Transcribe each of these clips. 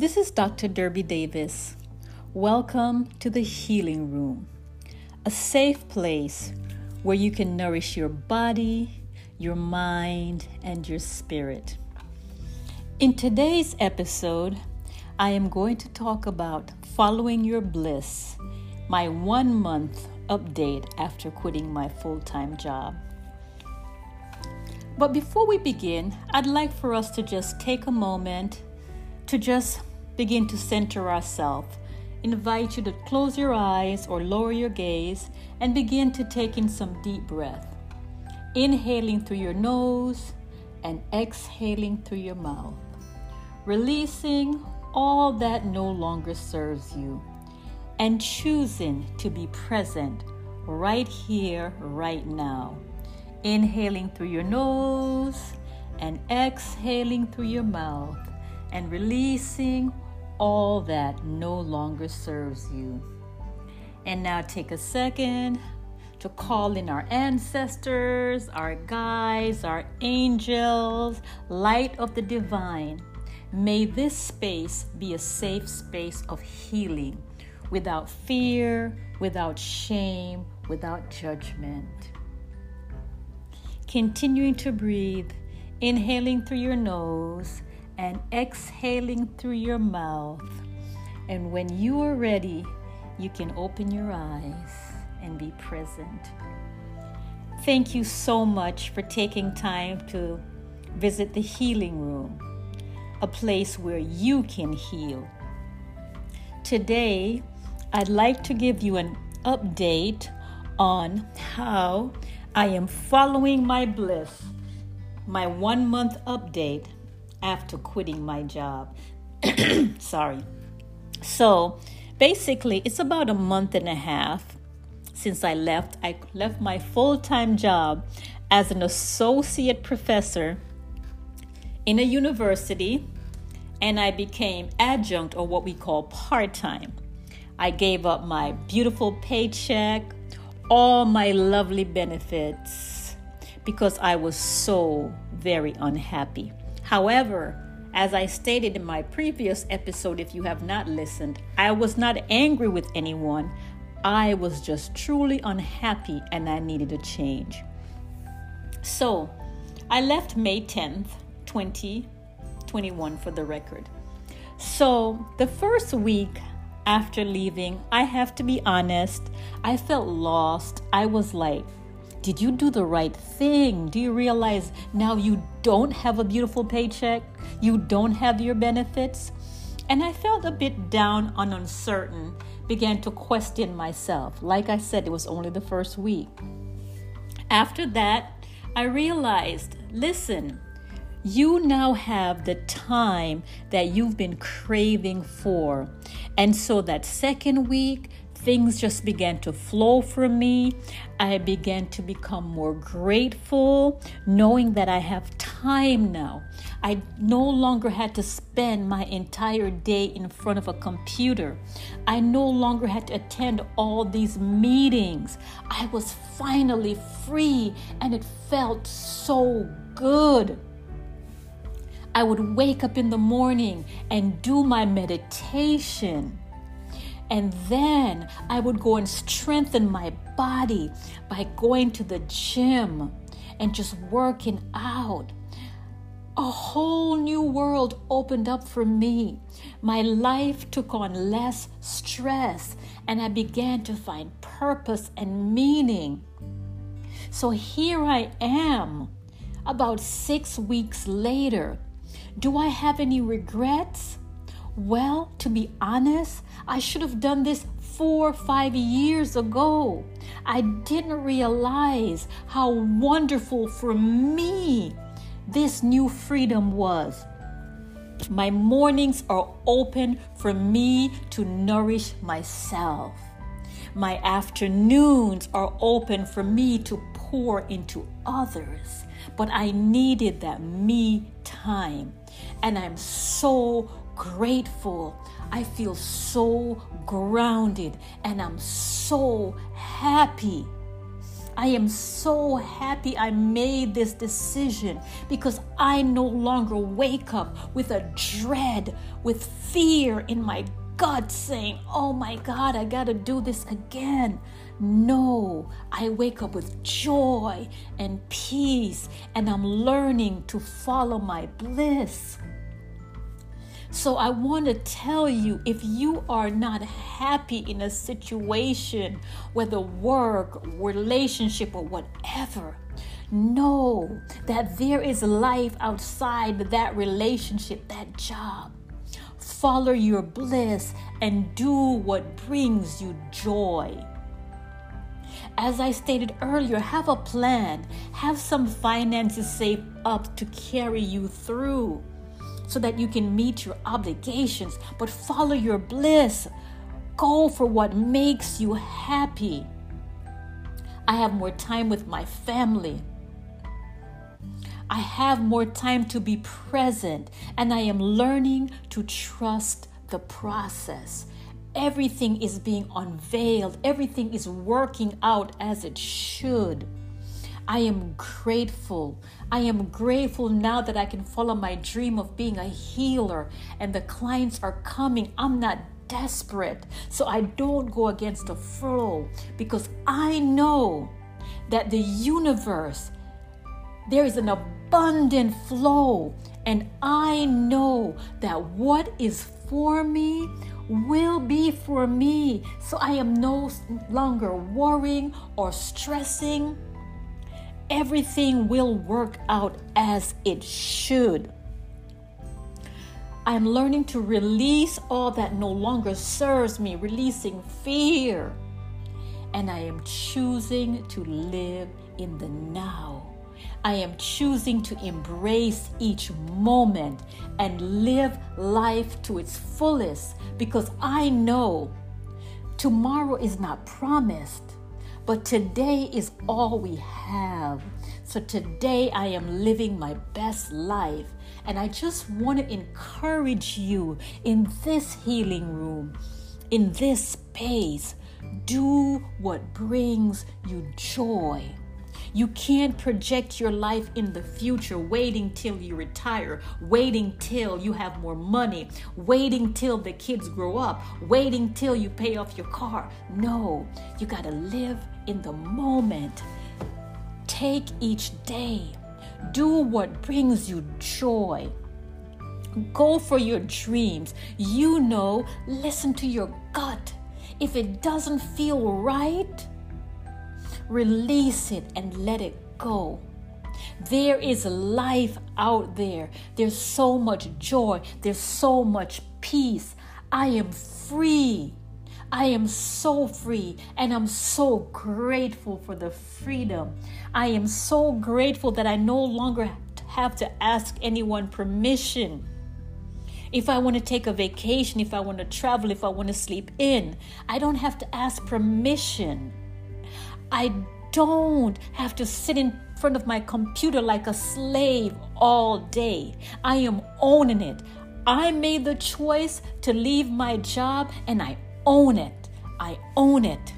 This is Dr. Derby Davis. Welcome to the Healing Room, a safe place where you can nourish your body, your mind, and your spirit. In today's episode, I am going to talk about following your bliss, my one month update after quitting my full time job. But before we begin, I'd like for us to just take a moment to just begin to center ourselves. Invite you to close your eyes or lower your gaze and begin to take in some deep breath. Inhaling through your nose and exhaling through your mouth. Releasing all that no longer serves you and choosing to be present right here, right now. Inhaling through your nose and exhaling through your mouth and releasing all that no longer serves you. And now take a second to call in our ancestors, our guides, our angels, light of the divine. May this space be a safe space of healing without fear, without shame, without judgment. Continuing to breathe, inhaling through your nose and exhaling through your mouth. And when you are ready, you can open your eyes and be present. Thank you so much for taking time to visit the healing room, a place where you can heal. Today, I'd like to give you an update on how I am following my bliss, my one month update after quitting my job. Sorry. So basically, it's about a month and a half since I left. I left my full time job as an associate professor in a university and I became adjunct or what we call part time. I gave up my beautiful paycheck, all my lovely benefits because I was so very unhappy. However, as I stated in my previous episode, if you have not listened, I was not angry with anyone. I was just truly unhappy and I needed a change. So I left May 10th, 2021 for the record. So the first week after leaving, I have to be honest, I felt lost. I was like, did you do the right thing? Do you realize now you don't have a beautiful paycheck? You don't have your benefits? And I felt a bit down and uncertain, began to question myself. Like I said, it was only the first week. After that, I realized listen, you now have the time that you've been craving for. And so that second week, things just began to flow for me. I began to become more grateful, knowing that I have time now. I no longer had to spend my entire day in front of a computer. I no longer had to attend all these meetings. I was finally free and it felt so good. I would wake up in the morning and do my meditation. And then I would go and strengthen my body by going to the gym and just working out. A whole new world opened up for me. My life took on less stress and I began to find purpose and meaning. So here I am, about six weeks later. Do I have any regrets? Well, to be honest, I should have done this four or five years ago. I didn't realize how wonderful for me this new freedom was. My mornings are open for me to nourish myself. My afternoons are open for me to pour into others. But I needed that me time. And I'm so grateful. I feel so grounded and I'm so happy. I am so happy I made this decision because I no longer wake up with a dread, with fear in my gut saying, Oh my God, I gotta do this again. No, I wake up with joy and peace, and I'm learning to follow my bliss. So I want to tell you if you are not happy in a situation, whether work, relationship, or whatever, know that there is life outside that relationship, that job. Follow your bliss and do what brings you joy. As I stated earlier, have a plan, have some finances saved up to carry you through so that you can meet your obligations, but follow your bliss. Go for what makes you happy. I have more time with my family. I have more time to be present, and I am learning to trust the process. Everything is being unveiled, everything is working out as it should. I am grateful. I am grateful now that I can follow my dream of being a healer and the clients are coming. I'm not desperate. So I don't go against the flow because I know that the universe, there is an abundant flow. And I know that what is for me will be for me. So I am no longer worrying or stressing everything will work out as it should. I'm learning to release all that no longer serves me, releasing fear. And I am choosing to live in the now. I am choosing to embrace each moment and live life to its fullest because I know tomorrow is not promised. But today is all we have. So today I am living my best life. And I just want to encourage you in this healing room, in this space. Do what brings you joy. You can't project your life in the future waiting till you retire, waiting till you have more money, waiting till the kids grow up, waiting till you pay off your car. No, you got to live in the moment. Take each day. Do what brings you joy. Go for your dreams. You know, listen to your gut. If it doesn't feel right, Release it and let it go. There is life out there. There's so much joy. There's so much peace. I am free. I am so free and I'm so grateful for the freedom. I am so grateful that I no longer have to ask anyone permission. If I want to take a vacation, if I want to travel, if I want to sleep in, I don't have to ask permission. I don't have to sit in front of my computer like a slave all day. I am owning it. I made the choice to leave my job and I own it. I own it.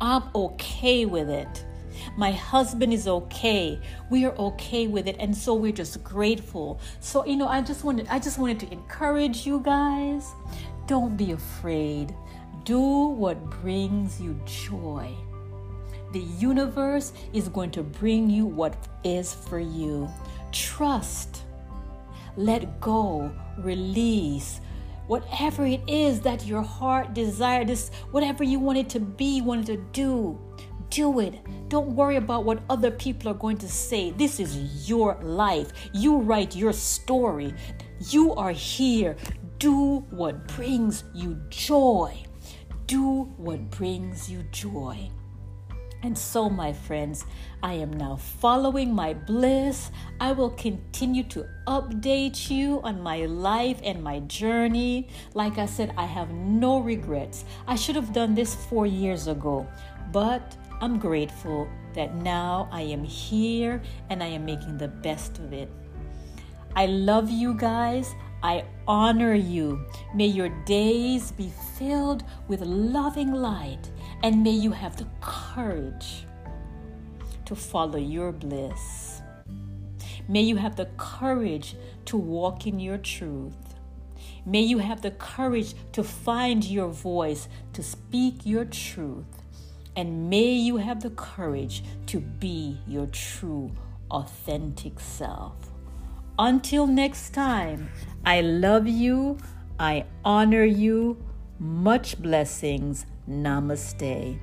I'm okay with it. My husband is okay. We are okay with it and so we're just grateful. So, you know, I just wanted I just wanted to encourage you guys. Don't be afraid. Do what brings you joy. The universe is going to bring you what is for you. Trust, let go, release. Whatever it is that your heart desired, this whatever you wanted to be, wanted to do, do it. Don't worry about what other people are going to say. This is your life. You write your story. You are here. Do what brings you joy. Do what brings you joy. And so, my friends, I am now following my bliss. I will continue to update you on my life and my journey. Like I said, I have no regrets. I should have done this four years ago, but I'm grateful that now I am here and I am making the best of it. I love you guys. I honor you. May your days be filled with loving light and may you have the courage to follow your bliss. May you have the courage to walk in your truth. May you have the courage to find your voice, to speak your truth. And may you have the courage to be your true, authentic self. Until next time, I love you. I honor you. Much blessings. Namaste.